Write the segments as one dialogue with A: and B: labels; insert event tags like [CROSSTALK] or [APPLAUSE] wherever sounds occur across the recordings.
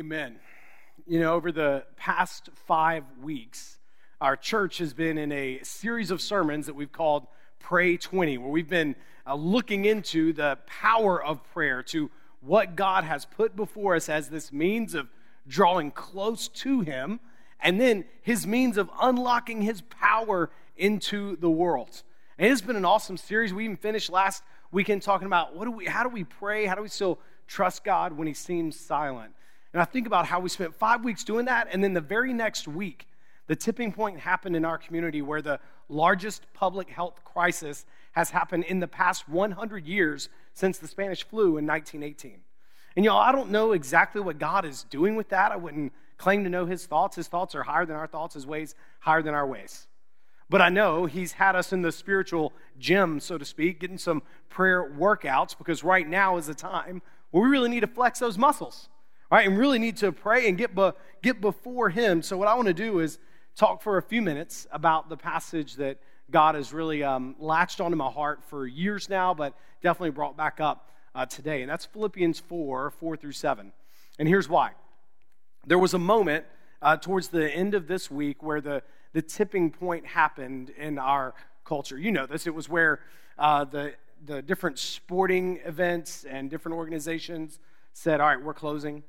A: Amen. You know, over the past five weeks, our church has been in a series of sermons that we've called Pray 20, where we've been uh, looking into the power of prayer, to what God has put before us as this means of drawing close to Him and then his means of unlocking his power into the world. And it has been an awesome series. We even finished last weekend talking about what do we, how do we pray? How do we still trust God when he seems silent? And I think about how we spent five weeks doing that, and then the very next week, the tipping point happened in our community where the largest public health crisis has happened in the past 100 years since the Spanish flu in 1918. And y'all, I don't know exactly what God is doing with that. I wouldn't claim to know his thoughts. His thoughts are higher than our thoughts, his ways higher than our ways. But I know he's had us in the spiritual gym, so to speak, getting some prayer workouts because right now is the time where we really need to flex those muscles, right? And really need to pray and get, be, get before him. So, what I want to do is talk for a few minutes about the passage that God has really um, latched onto my heart for years now, but definitely brought back up uh, today. And that's Philippians 4 4 through 7. And here's why. There was a moment uh, towards the end of this week where the, the tipping point happened in our culture. You know this. It was where uh, the, the different sporting events and different organizations said, All right, we're closing.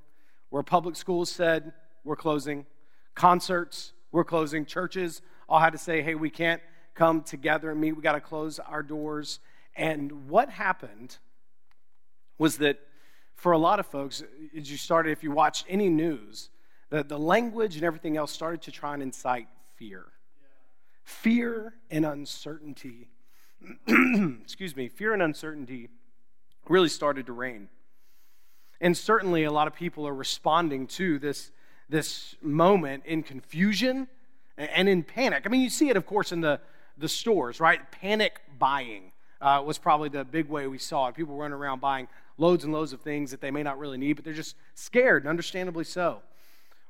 A: Where public schools said, We're closing. Concerts, we're closing. Churches all had to say, Hey, we can't come together and meet. We got to close our doors. And what happened was that for a lot of folks, as you started, if you watched any news, the, the language and everything else started to try and incite fear. Fear and uncertainty, [CLEARS THROAT] excuse me, fear and uncertainty really started to reign. And certainly a lot of people are responding to this, this moment in confusion and in panic. I mean, you see it, of course, in the, the stores, right? Panic buying uh, was probably the big way we saw it. People running around buying loads and loads of things that they may not really need, but they're just scared, and understandably so.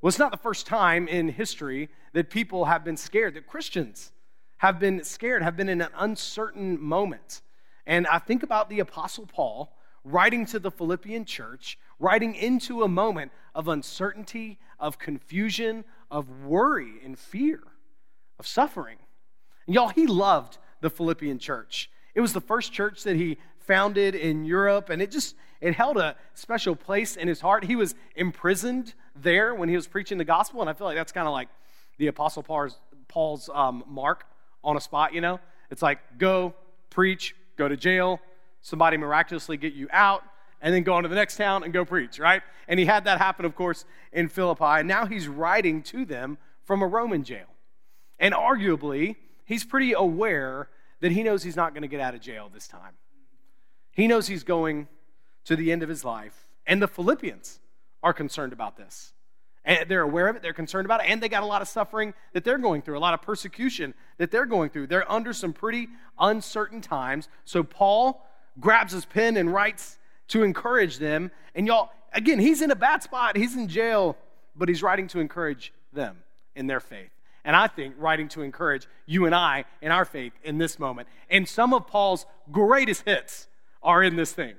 A: Well, it's not the first time in history that people have been scared, that Christians have been scared, have been in an uncertain moment. And I think about the Apostle Paul writing to the Philippian church, writing into a moment of uncertainty, of confusion, of worry and fear, of suffering. And y'all, he loved the Philippian church. It was the first church that he founded in Europe, and it just it held a special place in his heart. He was imprisoned there when he was preaching the gospel, and I feel like that's kind of like the Apostle Paul's, Paul's um, mark on a spot. You know, it's like go preach, go to jail, somebody miraculously get you out, and then go on to the next town and go preach, right? And he had that happen, of course, in Philippi. And now he's writing to them from a Roman jail. And arguably, he's pretty aware that he knows he's not going to get out of jail this time. He knows he's going to the end of his life. And the Philippians are concerned about this. And they're aware of it, they're concerned about it, and they got a lot of suffering that they're going through, a lot of persecution that they're going through. They're under some pretty uncertain times. So Paul grabs his pen and writes to encourage them. And y'all, again, he's in a bad spot, he's in jail, but he's writing to encourage them in their faith. And I think writing to encourage you and I in our faith in this moment. And some of Paul's greatest hits are in this thing.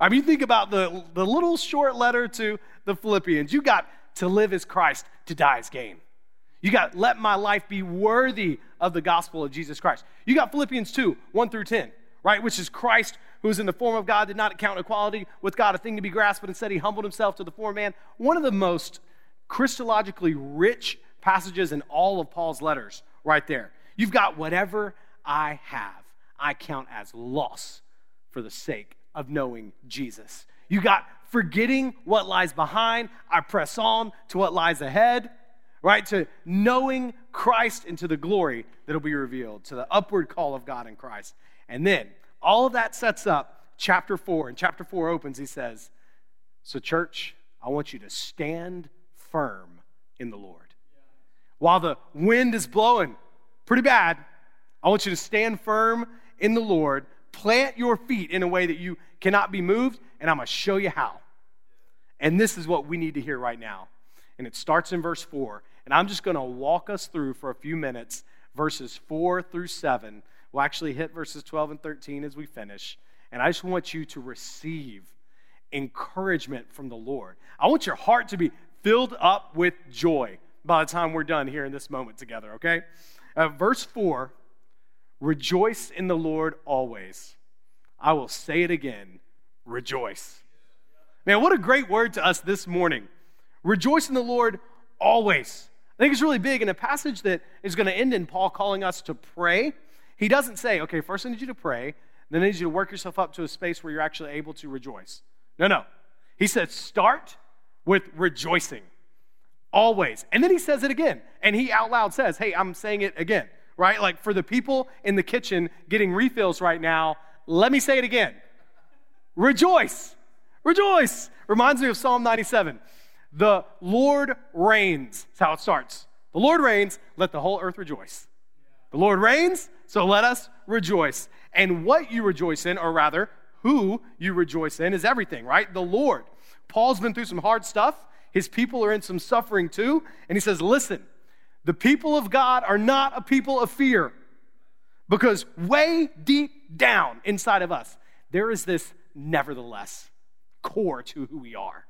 A: I mean, think about the, the little short letter to the Philippians. You got to live as Christ, to die as gain. You got, let my life be worthy of the gospel of Jesus Christ. You got Philippians 2, 1 through 10, right? Which is Christ, who is in the form of God, did not account equality with God a thing to be grasped, but instead he humbled himself to the form of man. One of the most Christologically rich passages in all of Paul's letters, right there. You've got whatever I have, I count as loss for the sake of knowing Jesus. You got forgetting what lies behind, I press on to what lies ahead. right? To knowing Christ and to the glory that'll be revealed, to the upward call of God in Christ. And then all of that sets up chapter 4. And chapter 4 opens, he says, So, church, I want you to stand firm in the Lord. While the wind is blowing pretty bad, I want you to stand firm in the Lord, plant your feet in a way that you cannot be moved, and I'm going to show you how. And this is what we need to hear right now. And it starts in verse 4. And I'm just going to walk us through for a few minutes verses 4 through 7. We'll actually hit verses 12 and 13 as we finish. And I just want you to receive encouragement from the Lord. I want your heart to be filled up with joy by the time we're done here in this moment together, okay? Uh, verse 4 Rejoice in the Lord always. I will say it again rejoice. Man, what a great word to us this morning. Rejoice in the Lord always. I think it's really big in a passage that is going to end in Paul calling us to pray. He doesn't say, okay, first I need you to pray, then I need you to work yourself up to a space where you're actually able to rejoice. No, no. He said, start with rejoicing always. And then he says it again. And he out loud says, hey, I'm saying it again, right? Like for the people in the kitchen getting refills right now, let me say it again. Rejoice. Rejoice. Reminds me of Psalm 97. The Lord reigns. That's how it starts. The Lord reigns, let the whole earth rejoice. The Lord reigns, so let us rejoice. And what you rejoice in, or rather, who you rejoice in, is everything, right? The Lord. Paul's been through some hard stuff. His people are in some suffering too. And he says, Listen, the people of God are not a people of fear because way deep down inside of us, there is this nevertheless core to who we are.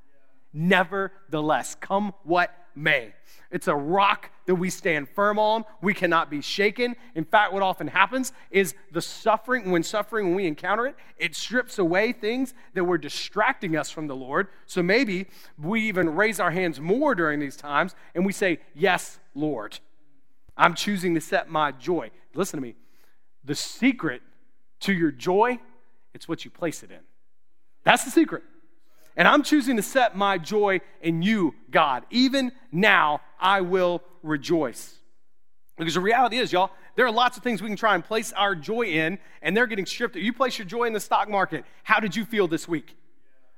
A: Nevertheless, come what may. It's a rock that we stand firm on. We cannot be shaken. In fact, what often happens is the suffering, when suffering, when we encounter it, it strips away things that were distracting us from the Lord. So maybe we even raise our hands more during these times and we say, Yes, Lord. I'm choosing to set my joy. Listen to me. The secret to your joy, it's what you place it in. That's the secret. And I'm choosing to set my joy in you, God. Even now, I will rejoice. Because the reality is, y'all, there are lots of things we can try and place our joy in, and they're getting stripped. You place your joy in the stock market. How did you feel this week?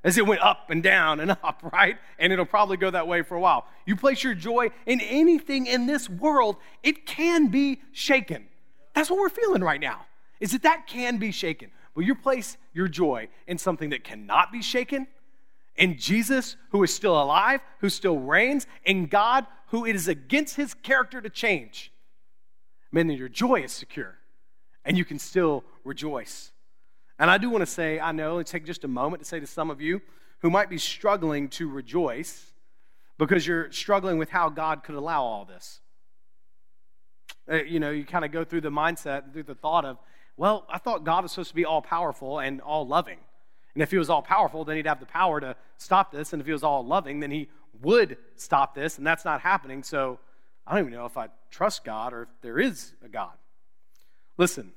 A: As it went up and down and [LAUGHS] up, right? And it'll probably go that way for a while. You place your joy in anything in this world, it can be shaken. That's what we're feeling right now, is that that can be shaken. But you place your joy in something that cannot be shaken, in Jesus, who is still alive, who still reigns, in God, who it is against his character to change, man, then your joy is secure and you can still rejoice. And I do want to say, I know, let's take just a moment to say to some of you who might be struggling to rejoice because you're struggling with how God could allow all this. Uh, you know, you kind of go through the mindset, through the thought of, well, I thought God was supposed to be all powerful and all loving. And if he was all powerful, then he'd have the power to stop this. And if he was all loving, then he would stop this. And that's not happening. So I don't even know if I trust God or if there is a God. Listen,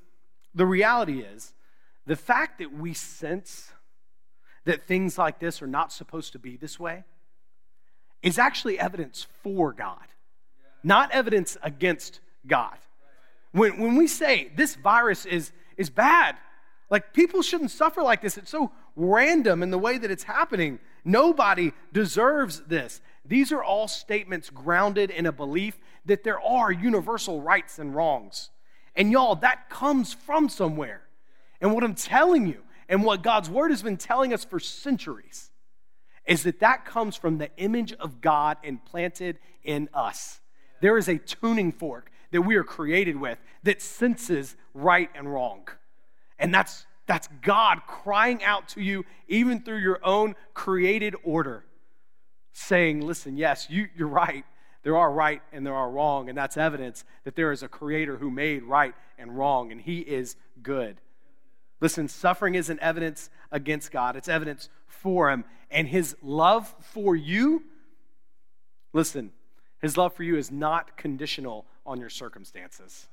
A: the reality is the fact that we sense that things like this are not supposed to be this way is actually evidence for God, not evidence against God. When, when we say this virus is, is bad, like people shouldn't suffer like this, it's so random in the way that it's happening. Nobody deserves this. These are all statements grounded in a belief that there are universal rights and wrongs. And y'all, that comes from somewhere. And what I'm telling you, and what God's word has been telling us for centuries, is that that comes from the image of God implanted in us. There is a tuning fork that we are created with that senses right and wrong. And that's that's God crying out to you, even through your own created order, saying, Listen, yes, you, you're right. There are right and there are wrong. And that's evidence that there is a creator who made right and wrong, and he is good. Listen, suffering isn't evidence against God, it's evidence for him. And his love for you, listen, his love for you is not conditional on your circumstances.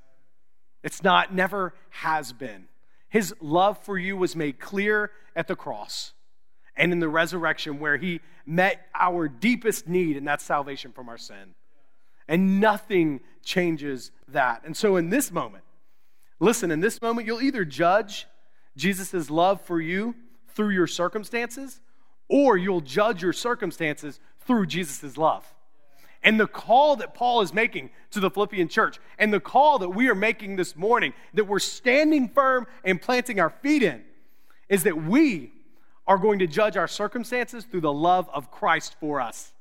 A: It's not, never has been. His love for you was made clear at the cross and in the resurrection, where he met our deepest need, and that's salvation from our sin. And nothing changes that. And so in this moment, listen, in this moment, you'll either judge Jesus' love for you through your circumstances, or you'll judge your circumstances through Jesus' love. And the call that Paul is making to the Philippian church, and the call that we are making this morning, that we're standing firm and planting our feet in, is that we are going to judge our circumstances through the love of Christ for us.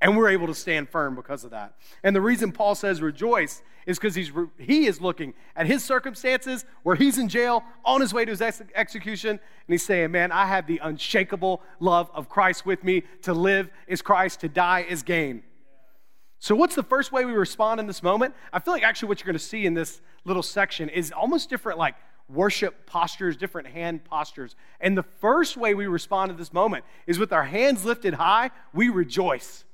A: And we're able to stand firm because of that. And the reason Paul says rejoice is because he's he is looking at his circumstances where he's in jail on his way to his ex- execution, and he's saying, "Man, I have the unshakable love of Christ with me. To live is Christ, to die is gain." So, what's the first way we respond in this moment? I feel like actually what you're going to see in this little section is almost different, like worship postures, different hand postures. And the first way we respond to this moment is with our hands lifted high, we rejoice.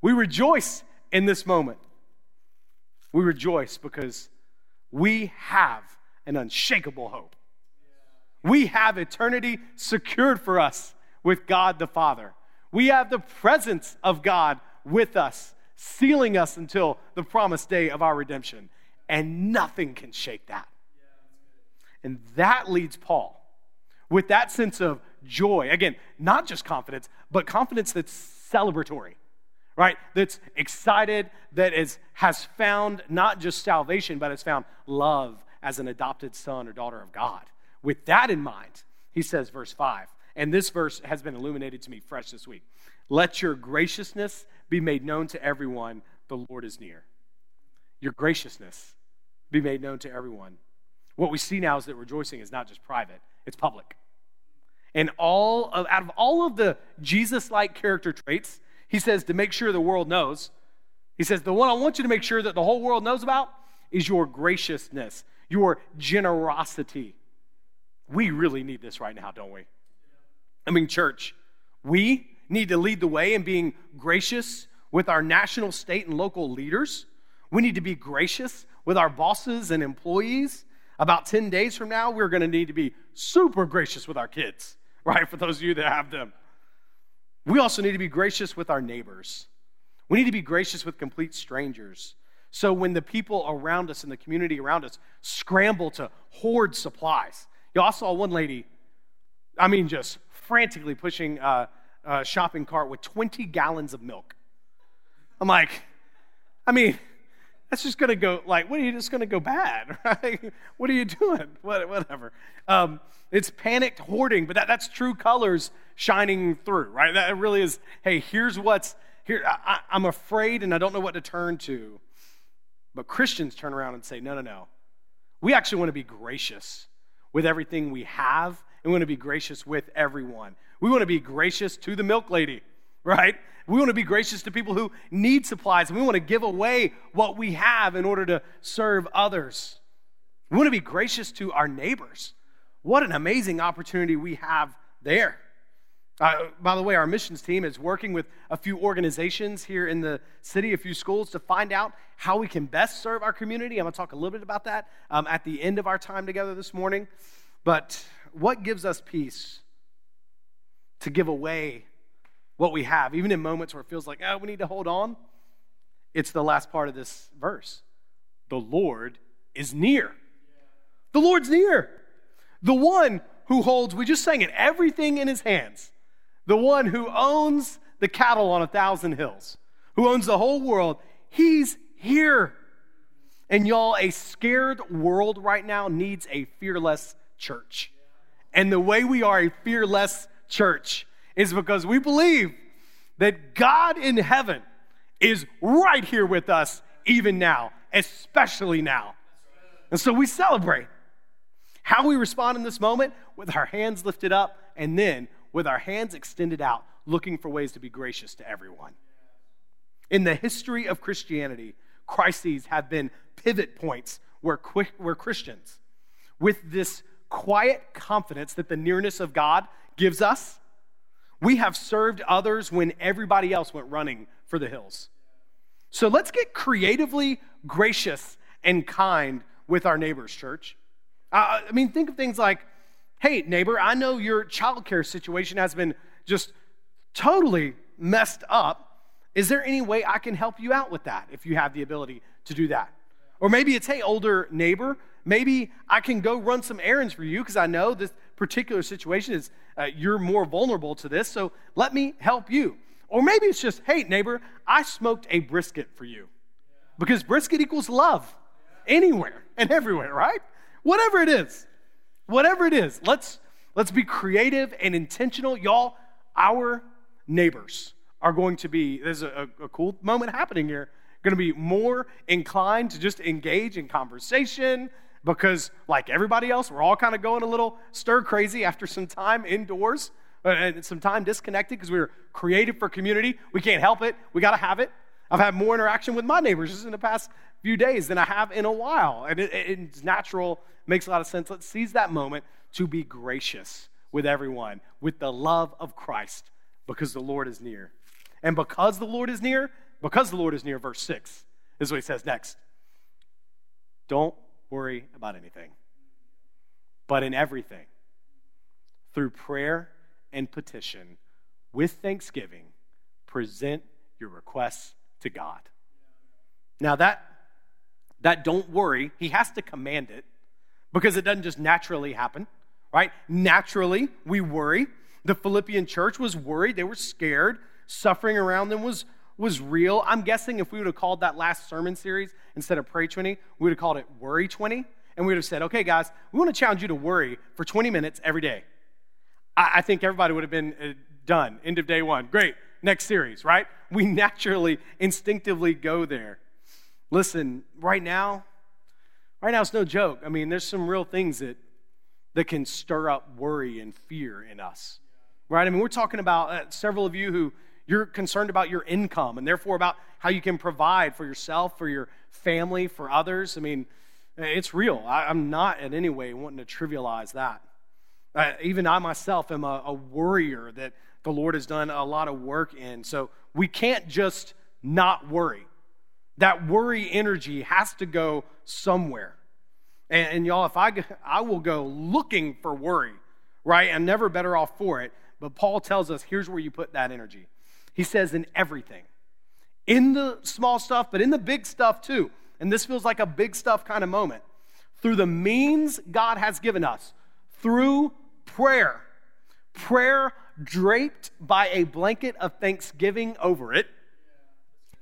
A: We rejoice in this moment. We rejoice because we have an unshakable hope. We have eternity secured for us with God the Father. We have the presence of God with us sealing us until the promised day of our redemption. And nothing can shake that. And that leads Paul with that sense of joy. Again, not just confidence, but confidence that's celebratory, right? That's excited, that is, has found not just salvation, but has found love as an adopted son or daughter of God. With that in mind, he says, verse 5, and this verse has been illuminated to me fresh this week. Let your graciousness be made known to everyone, the Lord is near. Your graciousness be made known to everyone. What we see now is that rejoicing is not just private, it's public. And all of, out of all of the Jesus like character traits, he says to make sure the world knows, he says, the one I want you to make sure that the whole world knows about is your graciousness, your generosity. We really need this right now, don't we? I mean, church, we need to lead the way in being gracious with our national, state, and local leaders. We need to be gracious with our bosses and employees. About 10 days from now, we're going to need to be super gracious with our kids, [LAUGHS] right? For those of you that have them. We also need to be gracious with our neighbors. We need to be gracious with complete strangers. So when the people around us and the community around us scramble to hoard supplies, y'all saw one lady, I mean, just frantically pushing uh, uh, shopping cart with 20 gallons of milk. I'm like, I mean, that's just going to go, like, what are you just going to go bad, [LAUGHS] right? What are you doing? [LAUGHS] What, whatever. Um, it's panicked hoarding, but that, that's true colors shining through, right? That really is, hey, here's what's, here, I, I'm afraid and I don't know what to turn to. But Christians turn around and say, no, no, no. We actually want to be gracious with everything we have, and we want to be gracious with everyone. We want to be gracious to the milk lady, right? We want to be gracious to people who need supplies, we want to give away what we have in order to serve others. We want to be gracious to our neighbors. What an amazing opportunity we have there. Uh, by the way, our missions team is working with a few organizations here in the city, a few schools, to find out how we can best serve our community. I'm going to talk a little bit about that um, at the end of our time together this morning. But what gives us peace to give away what we have, even in moments where it feels like, oh, we need to hold on. It's the last part of this verse. The Lord is near. The Lord's near. The one who holds, we just sang it, everything in his hands. The one who owns the cattle on a thousand hills, who owns the whole world, he's here. And y'all, a scared world right now needs a fearless church. And the way we are a fearless church is because we believe that God in heaven is right here with us even now, especially now. And so we celebrate. How we respond in this moment with our hands lifted up and then with our hands extended out, looking for ways to be gracious to everyone. In the history of Christianity, crises have been pivot points where, where Christians, with this quiet confidence that the nearness of God gives us, we have served others when everybody else went running for the hills. So let's get creatively gracious and kind with our neighbors, church. Uh, I mean, think of things like, hey, neighbor, I know your childcare situation has been just totally messed up. Is there any way I can help you out with that if you have the ability to do that? Or maybe it's, hey, older neighbor, maybe I can go run some errands for you because I know this particular situation is uh, you're more vulnerable to this, so let me help you. Or maybe it's just, hey, neighbor, I smoked a brisket for you. Because brisket equals love anywhere and everywhere, right? Whatever it is. Whatever it is. Let's let's be creative and intentional. Y'all, our neighbors are going to be, there's a, a cool moment happening here, going to be more inclined to just engage in conversation because, like everybody else, we're all kind of going a little stir crazy after some time indoors uh, and some time disconnected because we were created for community. We can't help it. We got to have it. I've had more interaction with my neighbors just in the past few days than I have in a while. And it, it's natural, makes a lot of sense. Let's seize that moment to be gracious with everyone with the love of Christ because the Lord is near. And because the Lord is near, because the Lord is near, verse 6 is what he says next. Don't worry about anything, but in everything, through prayer and petition, with thanksgiving, present your requests to God. Now that that don't worry, he has to command it because it doesn't just naturally happen, right? Naturally, we worry. The Philippian church was worried, they were scared, suffering around them was was real. I'm guessing if we would have called that last sermon series instead of Pray 20, we would have called it Worry 20. And we would have said, okay, guys, we want to challenge you to worry for 20 minutes every day. I, I think everybody would have been uh, done. End of day one. Great. Next series, right? We [LAUGHS] naturally, instinctively go there. Listen, right now, right now it's no joke. I mean, there's some real things that that can stir up worry and fear in us. Right? I mean, we're talking about uh, several of you who you're concerned about your income and therefore about how you can provide for yourself, for your family, for others. I mean, it's real. I, am not in any way wanting to trivialize that. Uh, even I myself am a, a worrier that the Lord has done a lot of work in. So we can't just not worry. That worry energy has to go somewhere. And, and, y'all, if I, I will go looking for worry, right? I'm never better off for it. But Paul tells us here's where you put that energy. He says, in everything, in the small stuff, but in the big stuff too. And this feels like a big stuff kind of moment. Through the means God has given us, through prayer, prayer draped by a blanket of thanksgiving over it,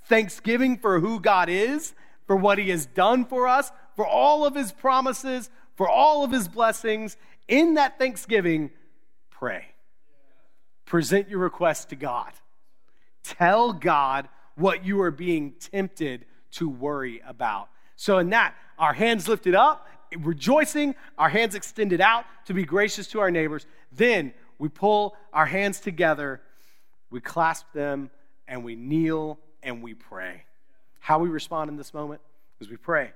A: thanksgiving for who God is, for what He has done for us, for all of His promises, for all of His blessings. In that thanksgiving, pray. Present your request to God. Tell God what you are being tempted to worry about. So, in that, our hands lifted up, rejoicing, our hands extended out to be gracious to our neighbors. Then we pull our hands together, we clasp them, and we kneel and we pray. How we respond in this moment is we pray.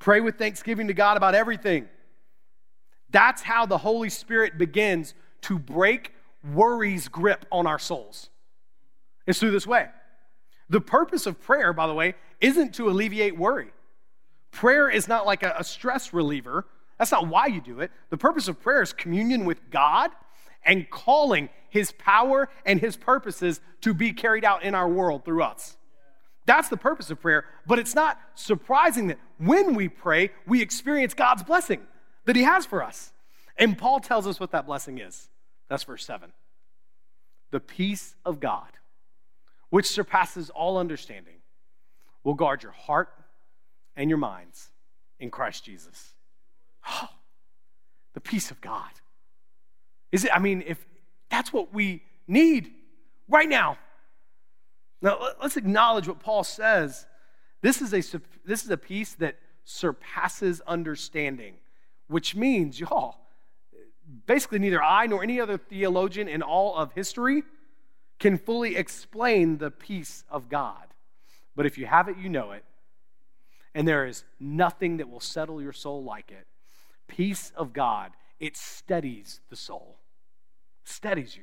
A: Pray with thanksgiving to God about everything. That's how the Holy Spirit begins to break worry's grip on our souls. It's through this way. The purpose of prayer, by the way, isn't to alleviate worry. Prayer is not like a, a stress reliever. That's not why you do it. The purpose of prayer is communion with God and calling his power and his purposes to be carried out in our world through us. That's the purpose of prayer. But it's not surprising that when we pray, we experience God's blessing that he has for us. And Paul tells us what that blessing is. That's verse 7. The peace of God, which surpasses all understanding, will guard your heart and your minds in Christ Jesus. Oh, [GASPS] the peace of God. Is it, I mean, if that's what we need right now. Now, let's acknowledge what Paul says. This is a, this is a peace that surpasses understanding, which means, y'all, basically neither I nor any other theologian in all of history can fully explain the peace of God. But if you have it, you know it. And there is nothing that will settle your soul like it. Peace of God, it steadies the soul, steadies you.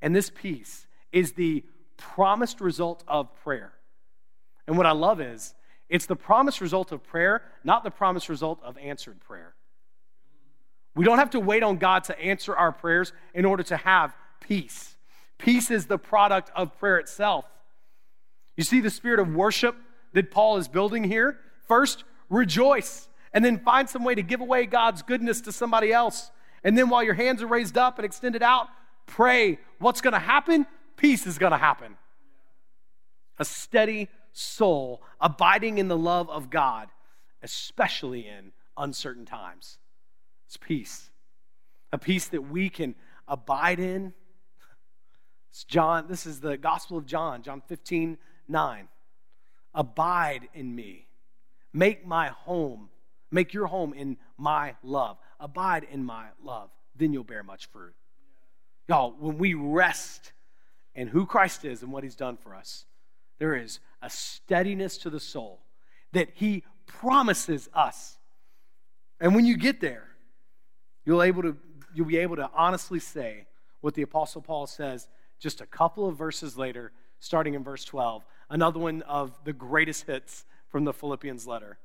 A: And this peace is the promised result of prayer. And what I love is, it's the promised result of prayer, not the promised result of answered prayer. We don't have to wait on God to answer our prayers in order to have peace. Peace is the product of prayer itself. You see the spirit of worship that Paul is building here? First, rejoice, and then find some way to give away God's goodness to somebody else. And then while your hands are raised up and extended out, pray. What's going to happen? Peace is going to happen. A steady soul abiding in the love of God, especially in uncertain times. It's peace. A peace that we can abide in. It's John, this is the Gospel of John, John 15, 9. Abide in me. Make my home, make your home in my love. Abide in my love. Then you'll bear much fruit. Y'all, when we rest in who Christ is and what he's done for us, there is a steadiness to the soul that he promises us. And when you get there, you'll, able to, you'll be able to honestly say what the Apostle Paul says just a couple of verses later, starting in verse 12, another one of the greatest hits from the Philippians letter.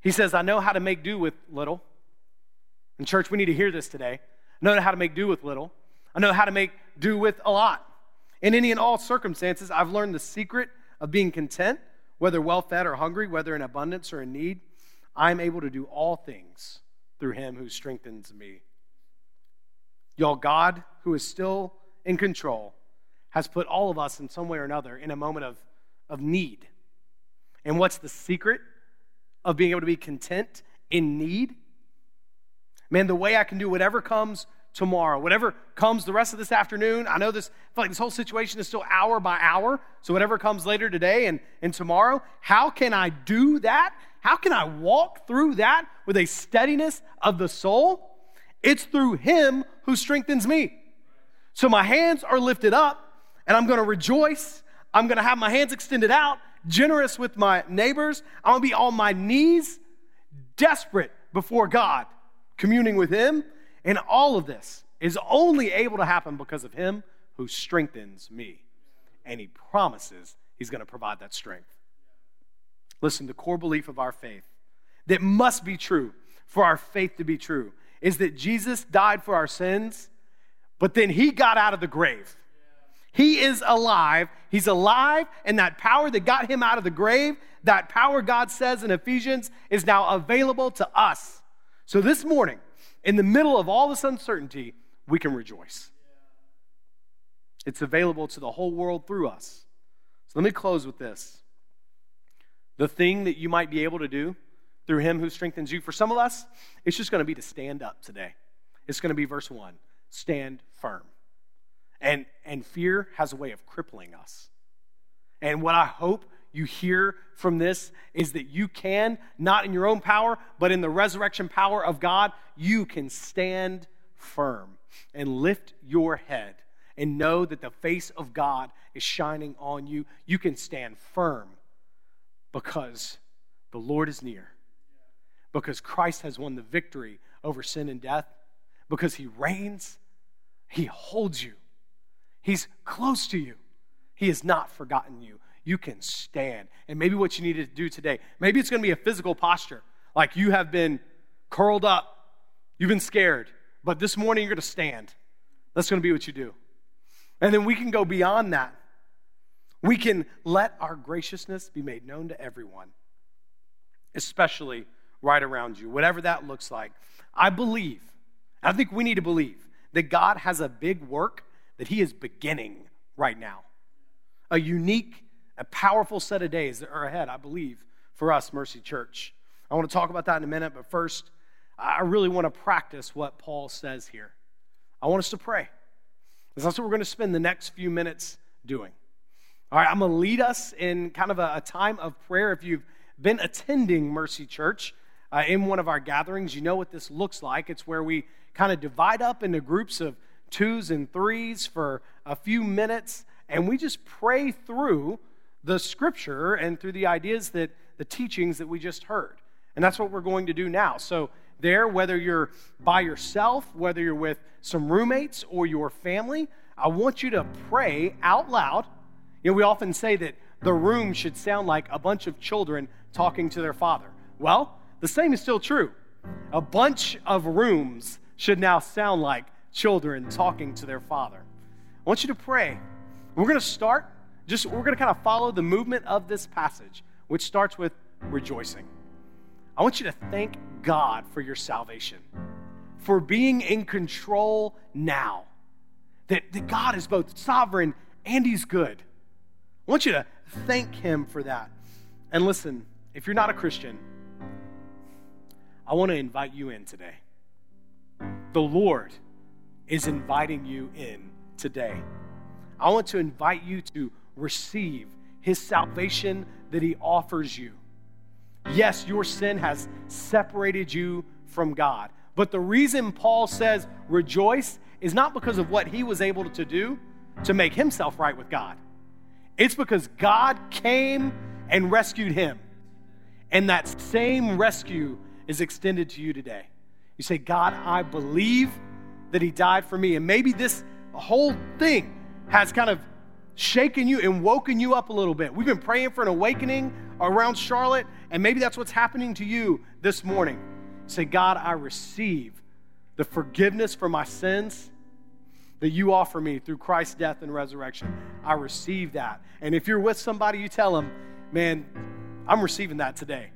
A: He says, I know how to make do with little. And, church, we need to hear this today. I know how to make do with little. I know how to make do with a lot. In any and all circumstances, I've learned the secret of being content, whether well fed or hungry, whether in abundance or in need. I'm able to do all things through him who strengthens me. Y'all, God, who is still in control, has put all of us in some way or another in a moment of, of need. And what's the secret of being able to be content in need? Man, the way I can do whatever comes tomorrow, whatever comes the rest of this afternoon. I know this, I feel like this whole situation is still hour by hour. So whatever comes later today and, and tomorrow, how can I do that? How can I walk through that with a steadiness of the soul? It's through Him who strengthens me. So my hands are lifted up, and I'm to rejoice. I'm to have my hands extended out, generous with my neighbors. I'm to be on my knees, desperate before God, communing with Him. And all of this is only able to happen because of Him who strengthens me. And He promises He's to provide that strength. Listen, the core belief of our faith that must be true for our faith to be true is that Jesus died for our sins, but then He got out of the grave. He is alive. He's alive, and that power that got him out of the grave, that power God says in Ephesians, is now available to us. So this morning, in the middle of all this uncertainty, we can rejoice. It's available to the whole world through us. So let me close with this. The thing that you might be able to do through Him who strengthens you, for some of us, it's just going to be to stand up today. It's going to be verse 1 stand firm. And, and fear has a way of crippling us. And what I hope you hear from this is that you can, not in your own power, but in the resurrection power of God, you can stand firm and lift your head and know that the face of God is shining on you. You can stand firm because the Lord is near, because Christ has won the victory over sin and death, because he reigns, he holds you, he's close to you, he has not forgotten you you can stand. And maybe what you need to do today, maybe it's going to be a physical posture, like you have been curled up, you've been scared, but this morning you're going to stand. That's going to be what you do. And then we can go beyond that. We can let our graciousness be made known to everyone, especially right around you, whatever that looks like. I believe, I think we need to believe that God has a big work that He is beginning right now. A unique a powerful set of days that are ahead, I believe, for us, Mercy Church. I want to talk about that in a minute, but first, I really want to practice what Paul says here. I want us to pray. Because that's what we're going to spend the next few minutes doing. All right, I'm going to lead us in kind of a, a time of prayer. If you've been attending Mercy Church uh, in one of our gatherings, you know what this looks like. It's where we kind of divide up into groups of twos and threes for a few minutes, and we just pray through the scripture and through the ideas that the teachings that we just heard. And that's what we're going to do now. So, there, whether you're by yourself, whether you're with some roommates or your family, I want you to pray out loud. You know, we often say that the room should sound like a bunch of children talking to their father. Well, the same is still true. A bunch of rooms should now sound like children talking to their father. I want you to pray. We're going to start just we're going to kind of follow the movement of this passage, which starts with rejoicing. I want you to thank God for your salvation, for being in control now. That, that God is both sovereign and He's good. I want you to thank Him for that. And listen, if you're not a Christian, I want to invite you in today. The Lord is inviting you in today. I want to invite you to receive his salvation that he offers you. Yes, your sin has separated you from God. But the reason Paul says rejoice is not because of what he was able to do to make himself right with God. It's because God came and rescued him. And that same rescue is extended to you today. You say, God, I believe that he died for me. And maybe this whole thing has kind of shaken you and woken you up a little bit. We've been praying for an awakening around Charlotte, and maybe that's what's happening to you this morning. Say, God, I receive the forgiveness for my sins that you offer me through Christ's death and resurrection. I receive that. And if you're with somebody, you tell them, man, I'm receiving that today.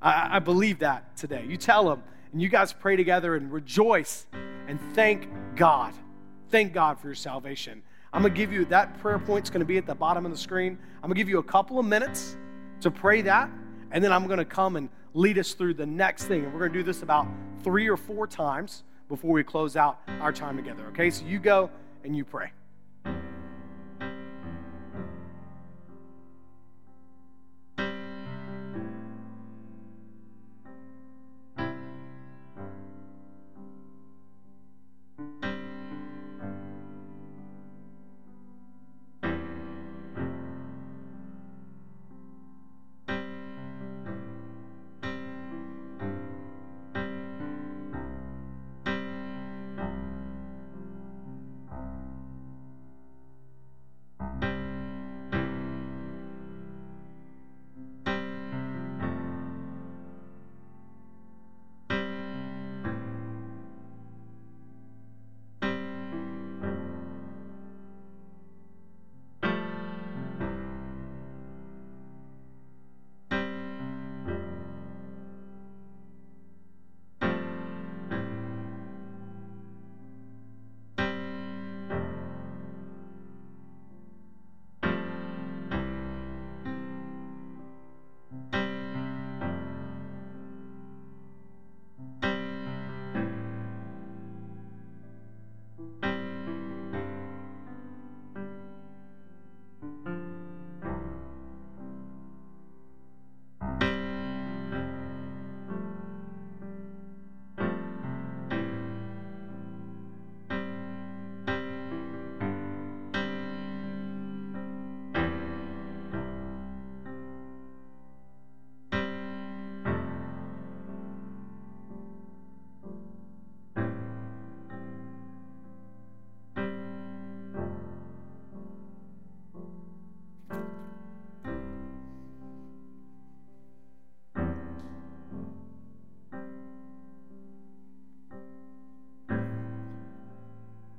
A: I, I believe that today. You tell them, and you guys pray together and rejoice and thank God. Thank God for your salvation. I'm going to give you that prayer point's going to be at the bottom of the screen. I'm going to give you a couple of minutes to pray that, and then I'm going to come and lead us through the next thing. And we're going to do this about three or four times before we close out our time together. Okay? So you go and you pray.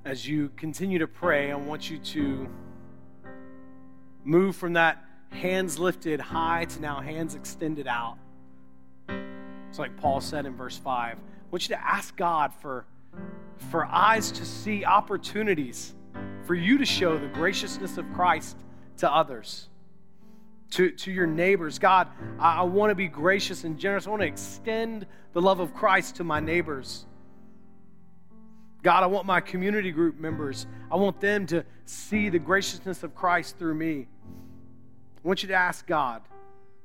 A: As you continue to pray, I want you to move from that hands lifted high to now hands extended out. It's like Paul said in verse 5. I want you to ask God for, for eyes to see opportunities for you to show the graciousness of Christ to others, to, to your neighbors. God, I, I want to be gracious and generous. I want to extend the love of Christ to my neighbors. God, I want my community group members, I want them to see the graciousness of Christ through me. I want you to ask God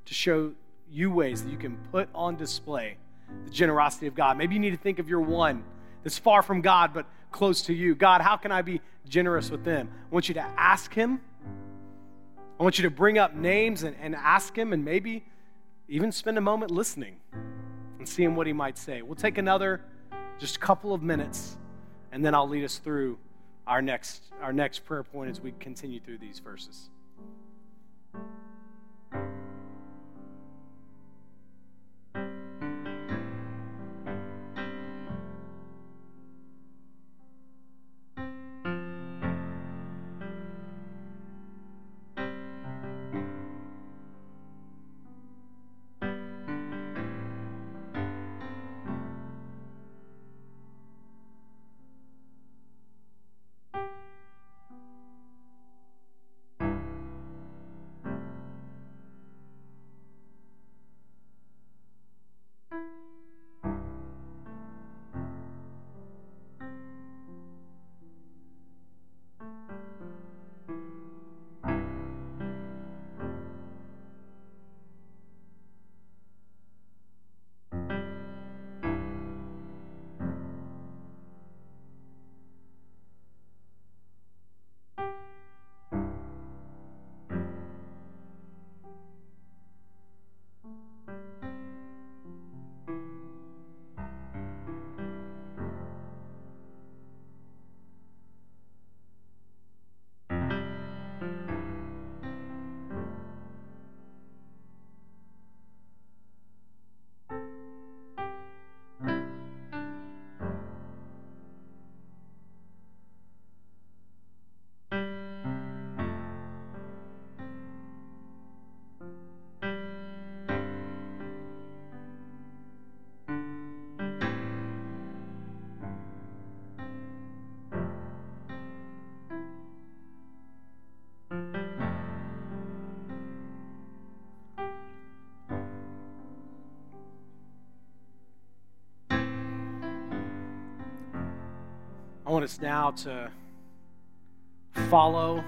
A: to show you ways that you can put on display the generosity of God. Maybe you need to think of your one that's far from God but close to you. God, how can I be generous with them? I want you to ask Him. I want you to bring up names and, and ask Him and maybe even spend a moment listening and seeing what He might say. We'll take another just couple of minutes and then I'll lead us through our next, our next prayer point as we continue through these verses. Want us now to follow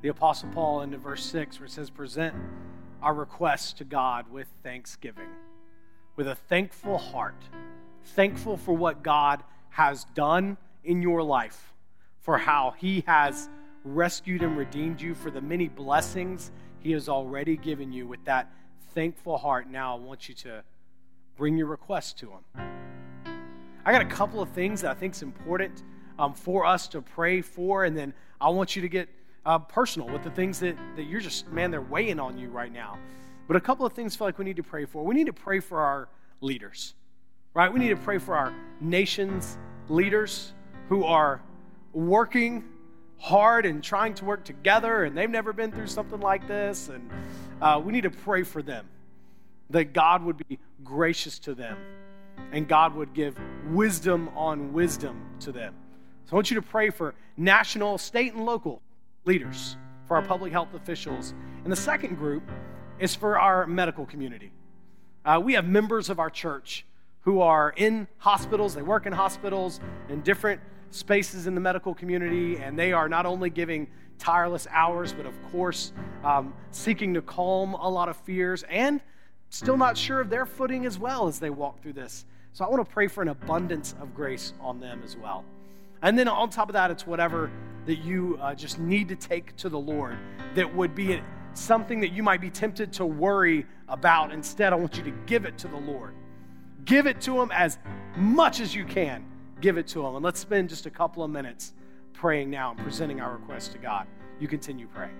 A: the Apostle Paul into verse 6, where it says, Present our requests to God with thanksgiving, with a thankful heart, thankful for what God has done in your life, for how He has rescued and redeemed you, for the many blessings He has already given you. With that thankful heart, now I want you to bring your request to Him. I got a couple of things that I think is important um, for us to pray for, and then I want you to get uh, personal with the things that, that you're just, man, they're weighing on you right now. But a couple of things feel like we need to pray for. We need to pray for our leaders, right? We need to pray for our nation's leaders who are working hard and trying to work together, and they've never been through something like this. And uh, we need to pray for them that God would be gracious to them and God would give wisdom on wisdom to them. So I want you to pray for national, state, and local leaders, for our public health officials. And the second group is for our medical community. Uh, we have members of our church who are in hospitals, they work in hospitals in different spaces in the medical community, and they are not only giving tireless hours, but of course, um, seeking to calm a lot of fears and still not sure of their footing as well as they walk through this. So I want to pray for an abundance of grace on them as well. And then on top of that, it's whatever that you uh, just need to take to the Lord that would be something that you might be tempted to worry about. Instead, I want you to give it to the Lord. Give it to Him as much as you can. Give it to Him. And let's spend just a couple of minutes praying now and presenting our request to God. You continue praying.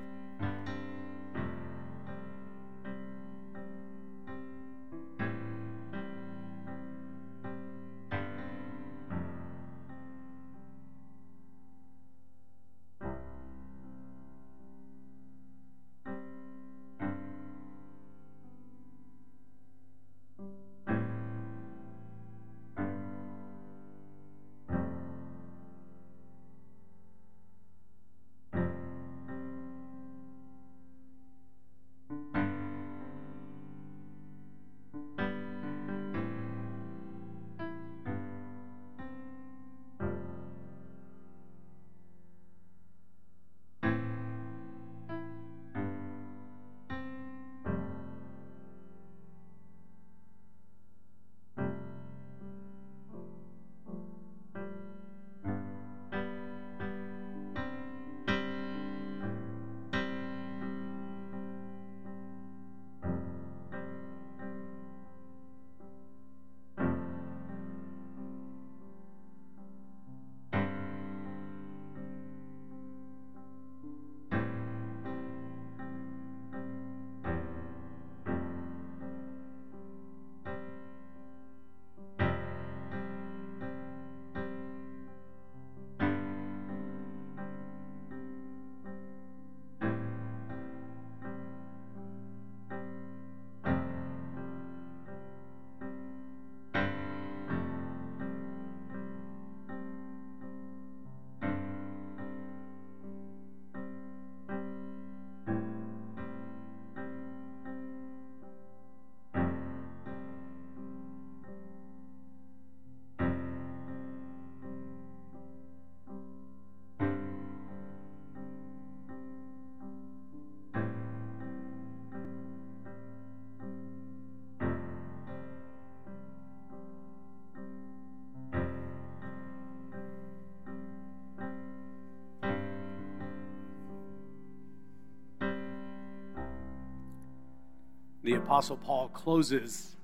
A: The Apostle Paul closes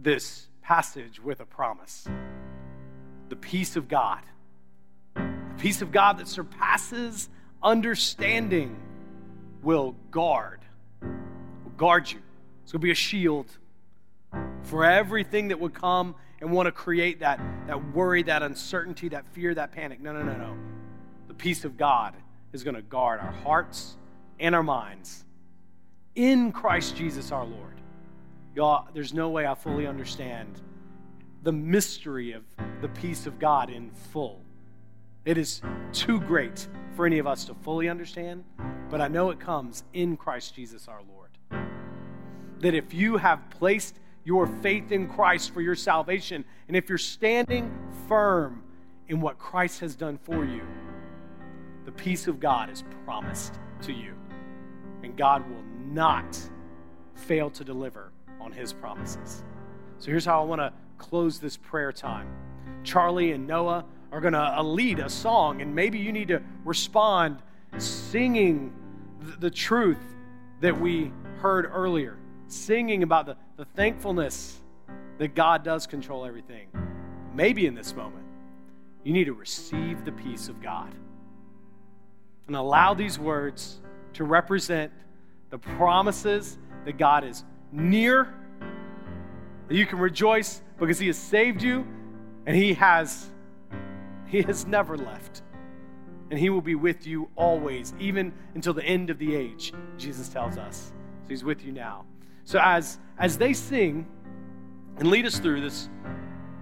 A: this passage with a promise the peace of God. The peace of God that surpasses understanding will guard, will guard you. It's going to be a shield for everything that would come and want to create that, that worry, that uncertainty, that fear, that panic. No, no, no, no. The peace of God is going to guard our hearts and our minds in Christ Jesus our Lord. Y'all, there's no way I fully understand the mystery of the peace of God in full. It is too great for any of us to fully understand, but I know it comes in Christ Jesus our Lord. That if you have placed your faith in Christ for your salvation, and if you're standing firm in what Christ has done for you, the peace of God is promised to you. And God will not fail to deliver on his promises. So here's how I want to close this prayer time. Charlie and Noah are going to uh, lead a song, and maybe you need to respond singing the truth that we heard earlier, singing about the, the thankfulness that God does control everything. Maybe in this moment, you need to receive the peace of God and allow these words to represent the promises that God is near, that you can rejoice because He has saved you and He has He has never left. And He will be with you always, even until the end of the age, Jesus tells us. So He's with you now. So as as they sing and lead us through this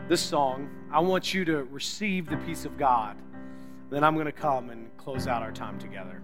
A: this song, I want you to receive the peace of God. Then I'm going to come and close out our time together.